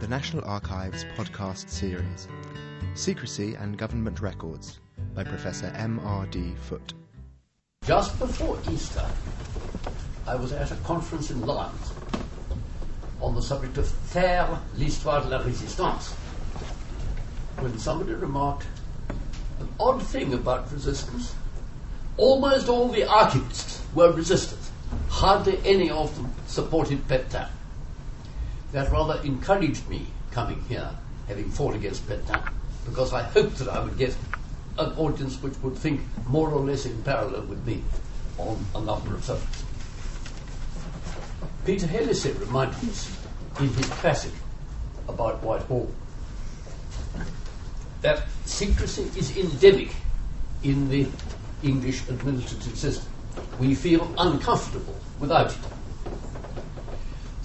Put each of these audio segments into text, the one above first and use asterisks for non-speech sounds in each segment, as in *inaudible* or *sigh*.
the National Archives podcast series Secrecy and Government Records by Professor M.R.D. Foot. Just before Easter, I was at a conference in Lyons on the subject of faire l'histoire de la résistance when somebody remarked an odd thing about resistance. Almost all the archivists were resistors. Hardly any of them supported Pétain. That rather encouraged me coming here, having fought against Pétain, because I hoped that I would get an audience which would think more or less in parallel with me on a number of subjects. Peter Hennessy reminded us in his passage about Whitehall that secrecy is endemic in the English administrative system. We feel uncomfortable without it.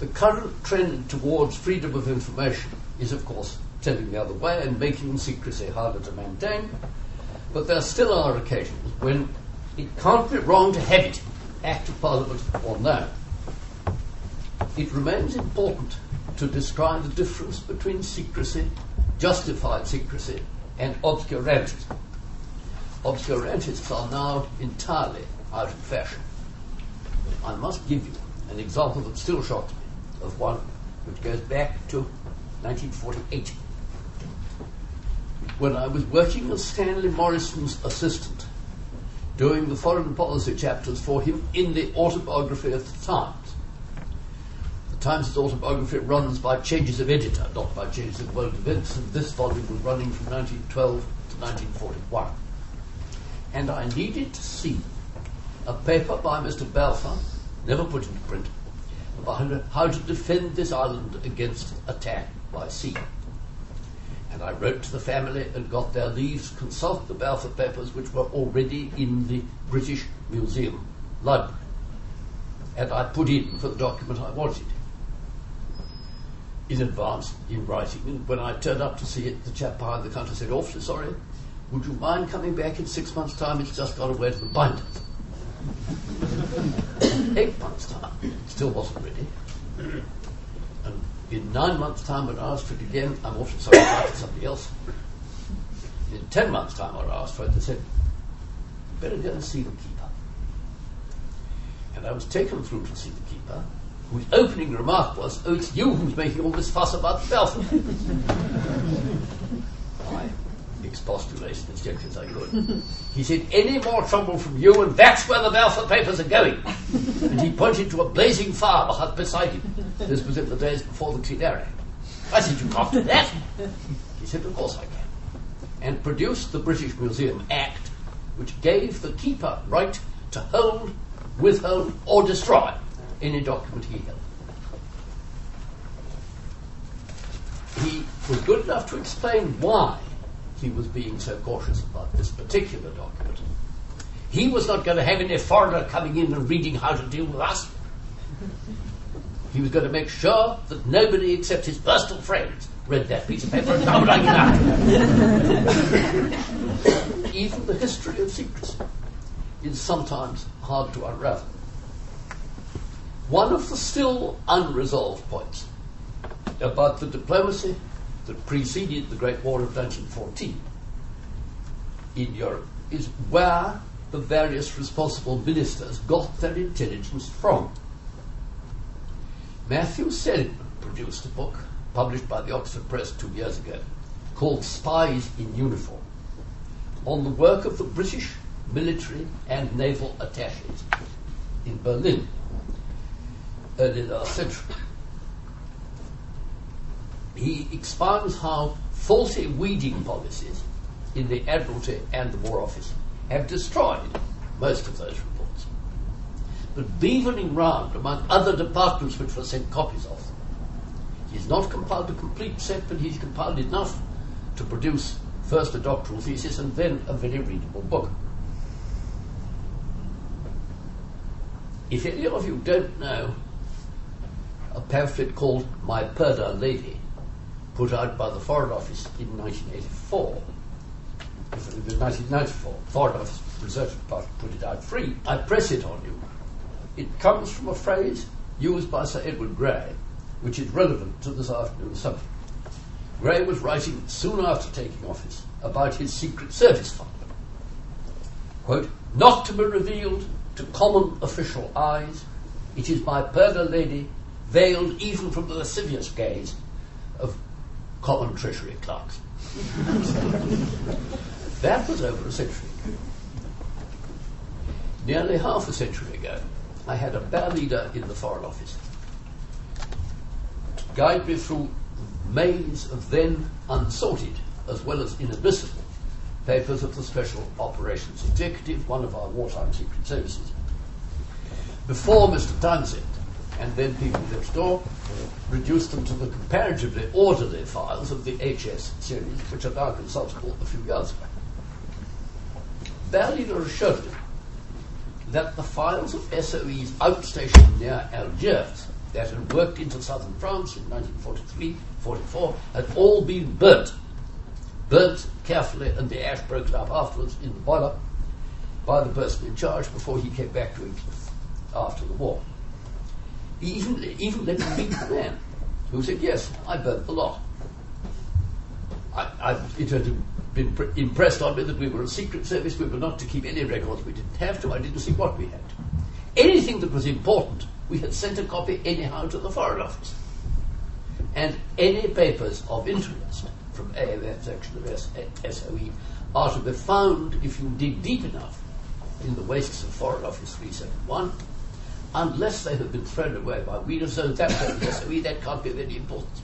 The current trend towards freedom of information is, of course, tending the other way and making secrecy harder to maintain. But there still are occasions when it can't be wrong to have it, Act of Parliament or no. It remains important to describe the difference between secrecy, justified secrecy, and obscurantism. Obscurantists are now entirely out of fashion. I must give you an example that still shocks me of one which goes back to 1948. When I was working as Stanley Morison's assistant, doing the foreign policy chapters for him in the autobiography of the Times. The Times' autobiography runs by changes of editor, not by changes of world events, and this volume was running from 1912 to 1941. And I needed to see a paper by Mr. Balfour, never put into print, how to defend this island against attack by sea. And I wrote to the family and got their leave to consult the Balfour papers, which were already in the British Museum library. And I put in for the document I wanted in advance in writing. And when I turned up to see it, the chap behind the counter said, Awfully sorry, would you mind coming back in six months' time? It's just gone away to the binders. *coughs* Eight months' time, still wasn't ready. And in nine months' time, when asked for it again, I'm awfully sorry, I for somebody else. In ten months' time, I asked for it, they said, better go and see the keeper. And I was taken through to see the keeper, whose opening remark was, Oh, it's you who's making all this fuss about the Balfour. *laughs* Expostulated as gently as I could. *laughs* He said, Any more trouble from you, and that's where the Balfour papers are going. And he pointed to a blazing fire beside him. This was in the days before the Clean Air. I said, You can't do that. He said, Of course I can. And produced the British Museum Act, which gave the keeper right to hold, withhold, or destroy any document he held. He was good enough to explain why he was being so cautious about this particular document. He was not going to have any foreigner coming in and reading how to deal with us. He was going to make sure that nobody except his personal friends read that piece of paper and out. *coughs* Even the history of secrecy is sometimes hard to unravel. One of the still unresolved points about the diplomacy that preceded the Great War of 1914 in Europe is where the various responsible ministers got their intelligence from. Matthew Seligmann produced a book published by the Oxford Press two years ago called Spies in Uniform on the work of the British military and naval attaches in Berlin early last century. He expounds how faulty weeding policies in the Admiralty and the War Office have destroyed most of those reports. But beavening round among other departments which were sent copies of them, he's not compiled a complete set, but he's compiled enough to produce first a doctoral thesis and then a very readable book. If any of you don't know a pamphlet called My Purdah Lady, put out by the Foreign Office in 1984, It was 1994, Foreign Office Research Department put it out free. I press it on you. It comes from a phrase used by Sir Edward Grey, which is relevant to this afternoon's subject. Grey was writing soon after taking office about his Secret Service file. Quote, not to be revealed to common official eyes, it is by Purdah Lady veiled even from the lascivious gaze of common treasury clerks. that was over a century ago. Nearly half a century ago, I had a bear leader in the Foreign Office to guide me through the maze of then unsorted as well as inadmissible papers of the Special Operations Executive, one of our wartime secret services. Before Mr. Townsend and then people next door reduced them to the comparatively orderly files of the HS series, which are now consultable a few years ago. Berliner me that the files of SOEs outstationed near Algiers that had worked into southern France in 1943 44 had all been burnt. Burnt carefully, and the ash broken up afterwards in the boiler by the person in charge before he came back to England after the war. He even, even let me meet the man who said, Yes, I burnt the lot. I, I, it had been pr- impressed on me that we were a secret service, we were not to keep any records we didn't have to, I didn't see what we had. Anything that was important, we had sent a copy anyhow to the Foreign Office. And any papers of interest from AMF section of SOE are to be found if you dig deep enough in the wastes of Foreign Office 371 unless they have been thrown away by Wheeler, so that SOE, that can't be of any importance.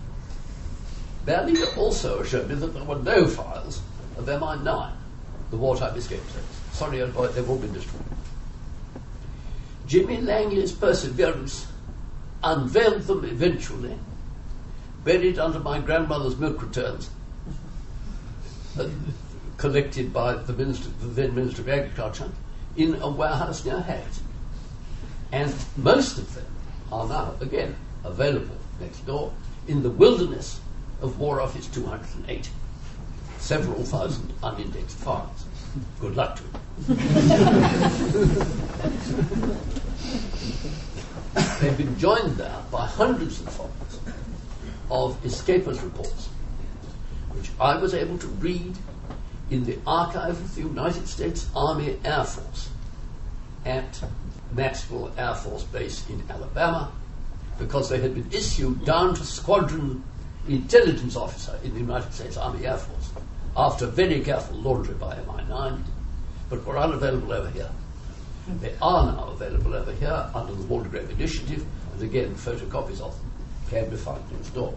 Berliner also assured me that there were no files of MI9, the wartime escape service. Sorry, boy, they've all been destroyed. Jimmy Langley's perseverance unveiled them eventually, buried under my grandmother's milk returns, uh, collected by the, minister, the then Minister of Agriculture, in a warehouse near Hayes. And most of them are now, again, available next door in the wilderness of War Office 208. Several thousand unindexed files. Good luck to them. They've been joined there by hundreds of files of escapers reports, which I was able to read in the archive of the United States Army Air Force at Maxwell Air Force Base in Alabama because they had been issued down to squadron intelligence officer in the United States Army Air Force after very careful laundry by MI9, but were unavailable over here. They are now available over here under the Waldegrave Initiative, and again, photocopies of them can be found next door.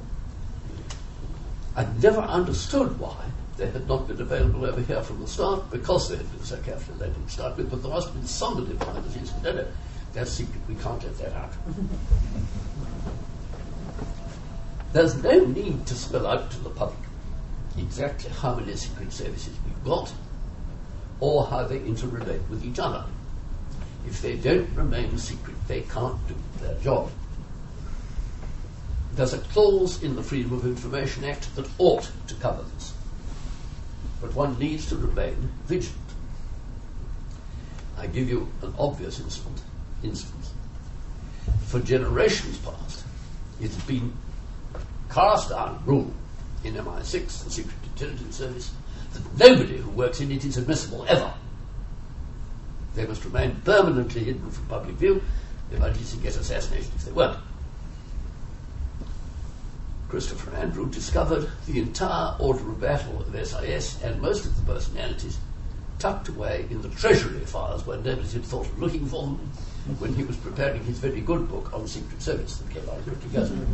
I never understood why they had not been available over here from the start because they had been so carefully laid to start with, but there must have been somebody behind the scenes who did it. That's secret, we can't let that out. There's no need to spell out to the public exactly how many secret services we've got or how they interrelate with each other. If they don't remain secret, they can't do their job. There's a clause in the Freedom of Information Act that ought to cover this but one needs to remain vigilant. I give you an obvious instance. For generations past, it's been cast down rule in MI6, the Secret Intelligence Service, that nobody who works in it is admissible ever. They must remain permanently hidden from public view. They might easily get assassinated if they weren't. Christopher Andrew discovered the entire order of battle of SIS and most of the personalities tucked away in the treasury files where nobody had thought of looking for them when he was preparing his very good book on Secret Service that came out 50 years ago.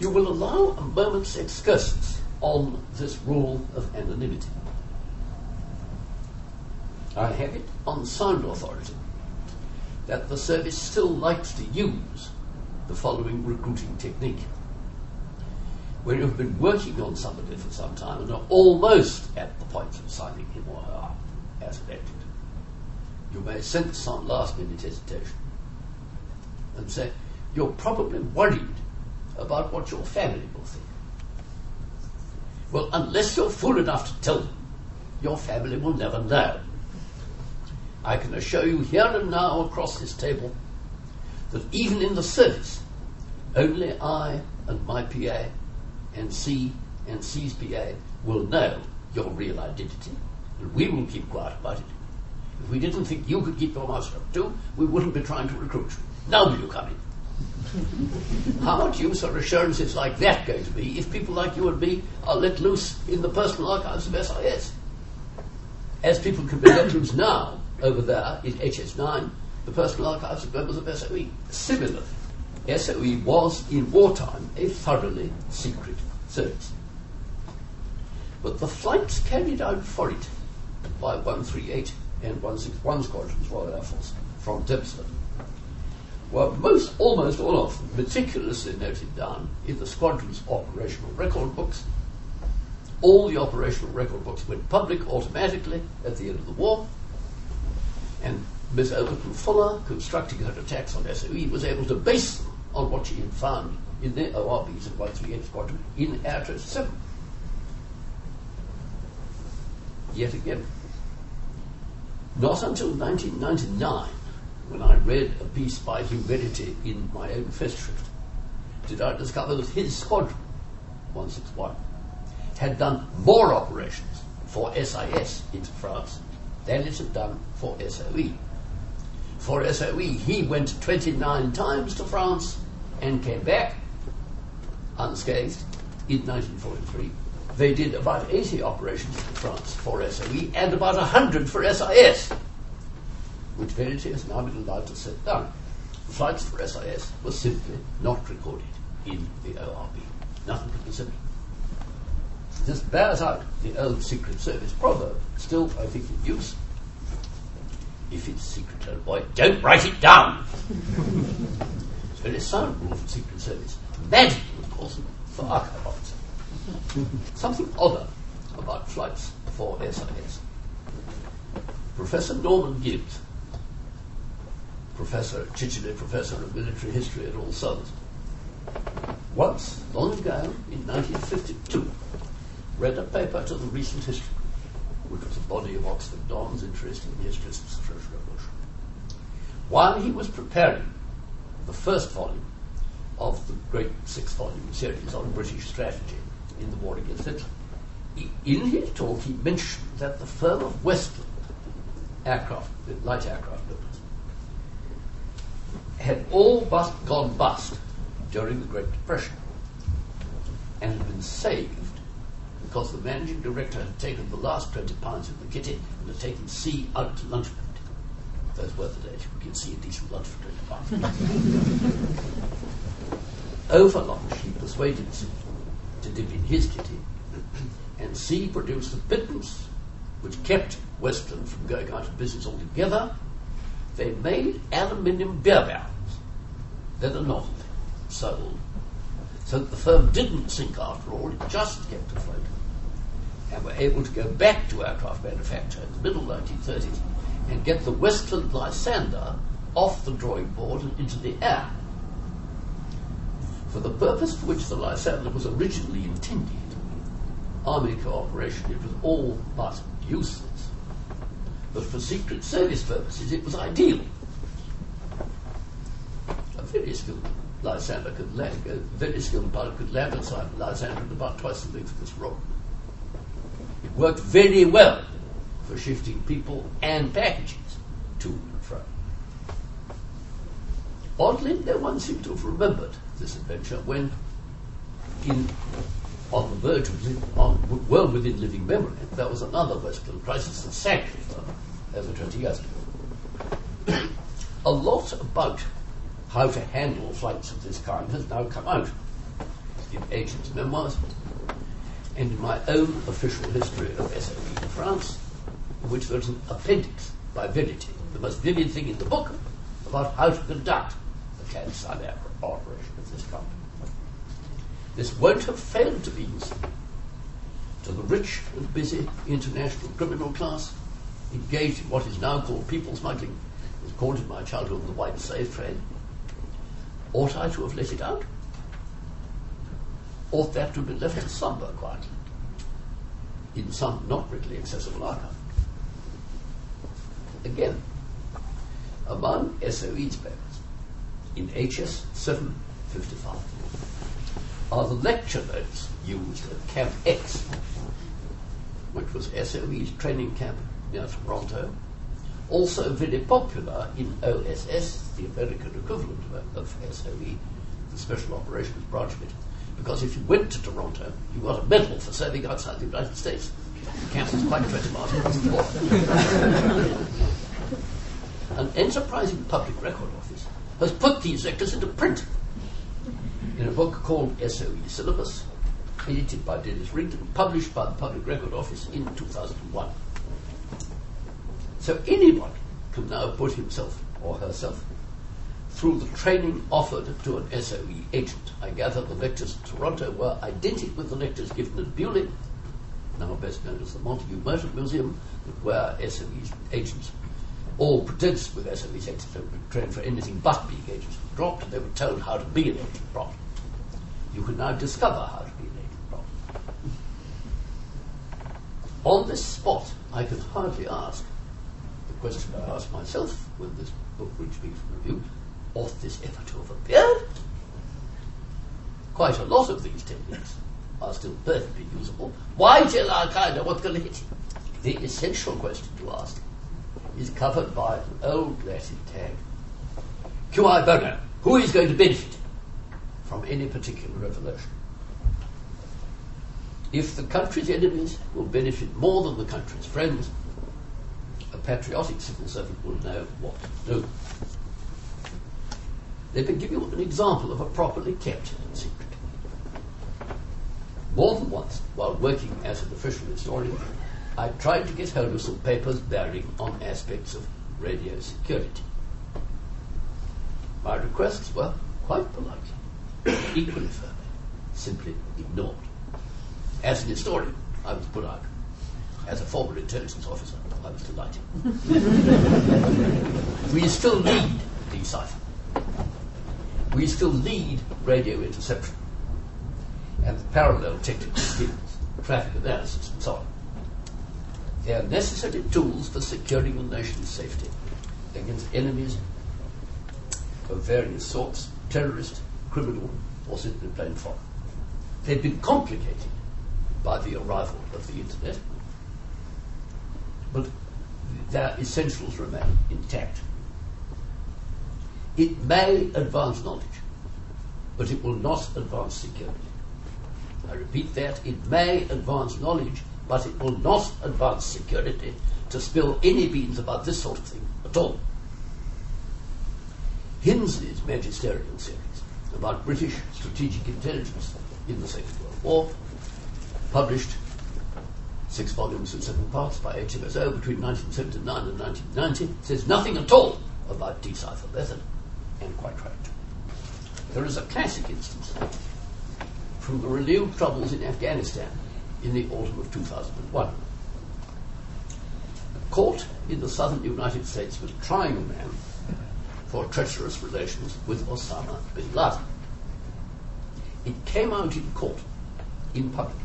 You will allow a moment's excursus on this rule of anonymity. I have it on sound authority that the service still likes to use the following recruiting technique. When you've been working on somebody for some time and are almost at the point of signing him or her as elected, you may sense some last minute hesitation and say, You're probably worried about what your family will think. Well, unless you're fool enough to tell them, your family will never know. I can assure you here and now across this table that even in the service, only I and my PA and C and C's PA will know your real identity, and we will keep quiet about it. If we didn't think you could keep your mouth shut too, we wouldn't be trying to recruit you. Now will you come in? *laughs* How much use are assurances like that going to be if people like you and me are let loose in the personal archives of SIS? As people can be let loose now over there in HS9, the personal archives of members of SOE. Similarly, SOE was in wartime a thoroughly secret service. But the flights carried out for it by 138 and 161 squadrons, Royal Air Force, from Tempsford were most, almost all of them meticulously noted down in the squadron's operational record books. All the operational record books went public automatically at the end of the war, and Miss Overton Fuller, constructing her attacks on SOE, was able to base them on what she had found in the ORBs of 138 Squadron in Air 7. Yet again, not until 1999, when I read a piece by Hugh Verity in my own Festschrift, did I discover that his squadron, 161, had done more operations for SIS into France than it had done for SOE. For SOE, he went 29 times to France and came back unscathed in 1943. They did about 80 operations in France for SOE and about 100 for SIS, which Verity has now been allowed to set down. Flights for SIS were simply not recorded in the ORB. Nothing be simpler. This bears out the old Secret Service proverb, still, I think, in use. If it's secret, old boy, don't write it down. it's very sound rule for Secret Service. Magic, of course, for archive officers. Something other about flights for SIS. Professor Norman Gibbs, professor, Chichele professor of military history at All Souls, once, long ago, in 1952, read a paper to the recent history, which was a body of Oxford Dons interested in the history of the French Revolution. While he was preparing the first volume of the great six volume series on British strategy in the war against Hitler, in his talk he mentioned that the firm of Westland aircraft, light aircraft builders, had all gone bust during the Great Depression and had been saved because the managing director had taken the last 20 pounds of the kitty and had taken C out to lunch money. Those were the days we could see a decent lunch for 20 pounds. Over lunch, he persuaded C to dip in his kitty, *clears throat* and C produced a pittance which kept Westland from going out of business altogether. They made aluminium beer barrels that are not sold, so that the firm didn't sink after all, it just kept afloat, and were able to go back to aircraft manufacture in the middle 1930s and get the Westland Lysander off the drawing board and into the air. For the purpose for which the Lysander was originally intended, army cooperation, it was all but useless. But for Secret Service purposes, it was ideal. A very skilled Lysander could land, a very skilled pilot could land inside Lysander at about twice the length of this rope. Worked very well for shifting people and packages to and fro. Oddly, no one seemed to have remembered this adventure when, in, on the verge of on, well within living memory, there was another Westland crisis that firm over 20 years ago. *clears throat* A lot about how to handle flights of this kind has now come out in Agent's memoirs and in my own official history of SOE in France, which there's an appendix by Verity, the most vivid thing in the book about how to conduct the clandestine operation of this kind. This won't have failed to be useful to the rich and busy international criminal class engaged in what is now called people smuggling, was called in my childhood the white slave trade. Ought I to have let it out? Ought that to be left in slumber quietly? In some not readily accessible archive? Again, among SOE's papers, in HS 755, are the lecture notes used at Camp X, which was SOE's training camp near Toronto, also very popular in OSS, the American equivalent of, SOE, the Special Operations Branch. Because if you went to Toronto, you got a medal for serving outside the United States. The camp was quite dramatic. An enterprising public record office has put these lectures into print in a book called SOE Syllabus, edited by Denis Rigden, published by the Public Record Office in 2001. So anyone can now put himself or herself through the training offered to an SOE agent. I gather the lectures in Toronto were identical with the lectures given at Beaulieu, now best known as the Montague Merchant Museum, where SOE agents, all pretenders with SOE agents, been trained for anything but being agents, were dropped and they were told how to be an agent properly. You can now discover how to be an agent properly. On this spot, I can hardly ask the question I asked myself when this book reached me for review, ought this ever to have appeared? Quite a lot of these techniques are still perfectly usable. Why tell Al-Qaeda what going to hit? The essential question to ask is covered by an old Latin tag. Cui bono? Who is going to benefit from any particular revelation? If the country's enemies will benefit more than the country's friends, a patriotic civil servant will know what to do. Let me give you an example of a properly kept secret. More than once, while working as an official historian, I tried to get hold of some papers bearing on aspects of radio security. My requests were quite polite, equally firmly, simply ignored. As an historian, I was put out. As a former intelligence officer, I was delighted. *laughs* we still need decipher. We still need radio interception and parallel technical skills, traffic analysis, and so on. They are necessary tools for securing the nation's safety against enemies of various sorts, terrorist, criminal, or simply plain foreign. They've been complicated by the arrival of the internet but their essentials remain intact. It may advance knowledge, but it will not advance security. I repeat that, it may advance knowledge, but it will not advance security to spill any beans about this sort of thing at all. Hinsley's magisterial series about British strategic intelligence in the Second World War, published six volumes in seven parts by HMSO between 1979 and 1990, says nothing at all about decipher method, and quite right. There is a classic instance from the renewed troubles in Afghanistan in the autumn of 2001. A court in the southern United States was trying a man for treacherous relations with Osama bin Laden. It came out in court, in public,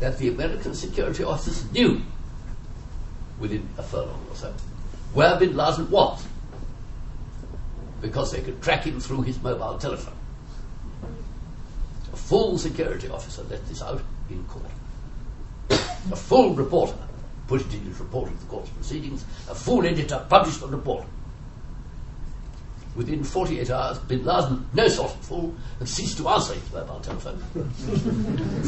that the American security officers knew within a furlong or so where bin Laden was because they could track him through his mobile telephone. A full security officer let this out in court. a full reporter put it in his report of the court's proceedings. A full editor published the report. Within 48 hours, bin Laden, no sort of fool, had ceased to answer his mobile telephone.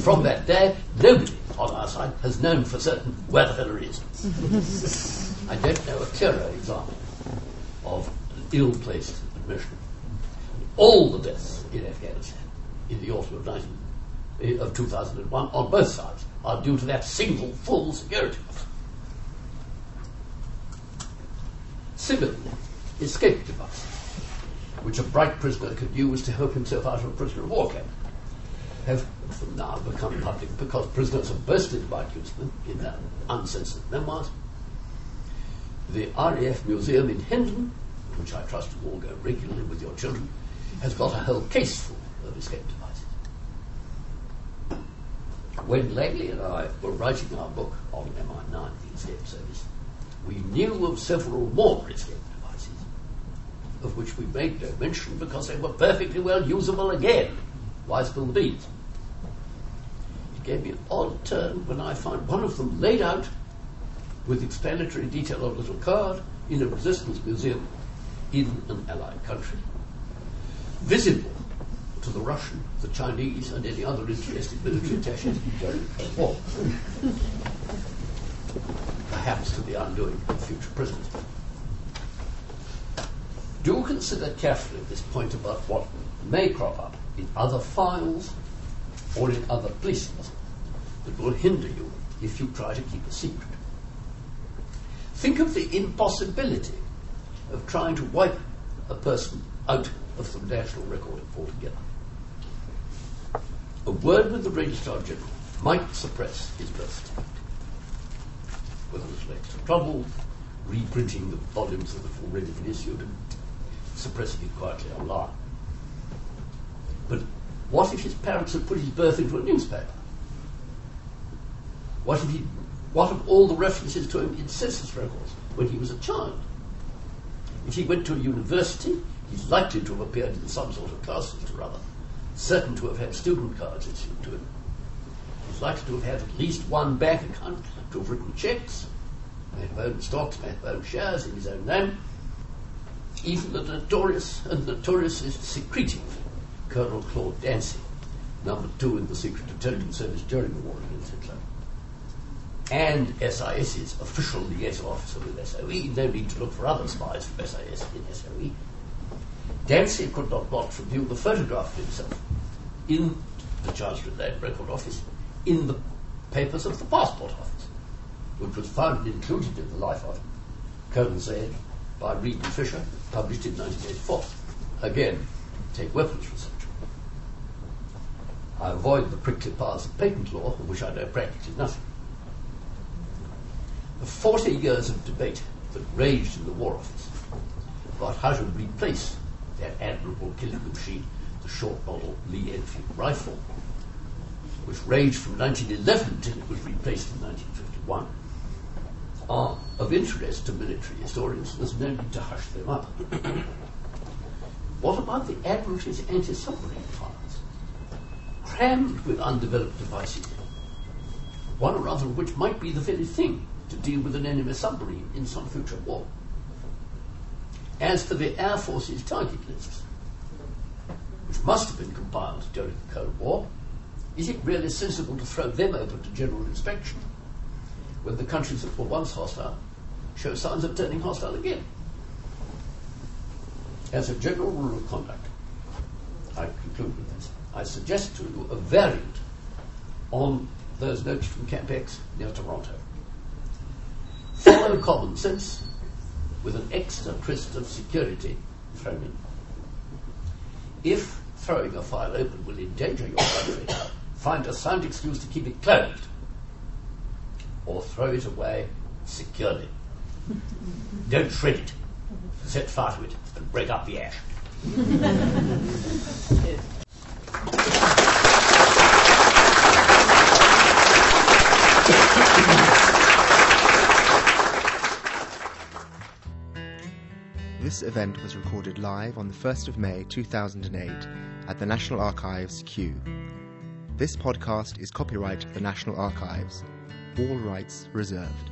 From that day, nobody on our side has known for certain where the fellow is. I don't know a clearer example of ill-placed admission. All the deaths in Afghanistan in the autumn of, 19, eh, of 2001 on both sides are due to that single full security officer. Similarly, escape devices which a bright prisoner could use to help himself out of a prisoner of war camp, have now become public because prisoners have boasted about using them in their uncensored memoirs. The RAF Museum in Hendon, which I trust you all go regularly with your children, has got a whole case full of escape devices. When Langley and I were writing our book on MI9, the escape service, we knew of several more escape devices, of which we made no mention because they were perfectly well usable again Why spill the beans? It gave me an odd turn when I found one of them laid out with explanatory detail on a little card in a resistance museum in an allied country. Visible to the Russian, the Chinese, and any other interested military attaches war. Perhaps to the undoing of future prisoners. Do consider carefully this point about what may crop up in other files or in other places that will hinder you if you try to keep a secret. Think of the impossibility of trying to wipe a person out of the national record altogether. A word with the Registrar General might suppress his birth certificate. With a little extra trouble, reprinting the volumes that have already been issued and suppressing it quietly online. But what if his parents had put his birth into a newspaper? What if he what of all the references to him in census records when he was a child? If he went to a university, he's likely to have appeared in some sort of classes or other, certain to have had student cards issued to him. He's likely to have had at least one bank account, to have written checks, may have owned stocks, may have owned shares in his own name. Even the notorious and notoriously secretive Colonel Claude Dansey, number two in the Secret Intelligence Service during the war against Hitler and SIS's official liaison officer with SOE, no need to look for other spies from SIS in SOE. Dansey could not blot from view the photograph of himself in the Chancery Lane Record Office, in the papers of the Passport Office, which was found included in the life of Colonel Z by Read and Fisher, published in 1984. Again, take weapons research. I avoid the prickly paths of patent law, of which I know practically nothing. The 40 years of debate that raged in the War Office about how to replace that admirable killing machine, the short model Lee Enfield rifle, which raged from 1911 until it was replaced in 1951, are of interest to military historians. There's no need to hush them up. *coughs* what about the Admiralty's anti-submarine files? Crammed with undeveloped devices, one or other of which might be the very thing to deal with an enemy submarine in some future war. As for the Air Force's target lists, which must have been compiled during the Cold War, is it really sensible to throw them open to general inspection when the countries that were once hostile show signs of turning hostile again? As a general rule of conduct, I conclude with this. I suggest to you a variant on those notes from Camp X near Toronto. Follow common sense with an extra twist of security thrown in. If throwing a file open will endanger your country, find a sound excuse to keep it closed or throw it away securely. Don't shred it. Set fire to it and break up the ash. *laughs* This event was recorded live on the 1st of May 2008 at the National Archives, Kew. This podcast is copyright the National Archives, all rights reserved.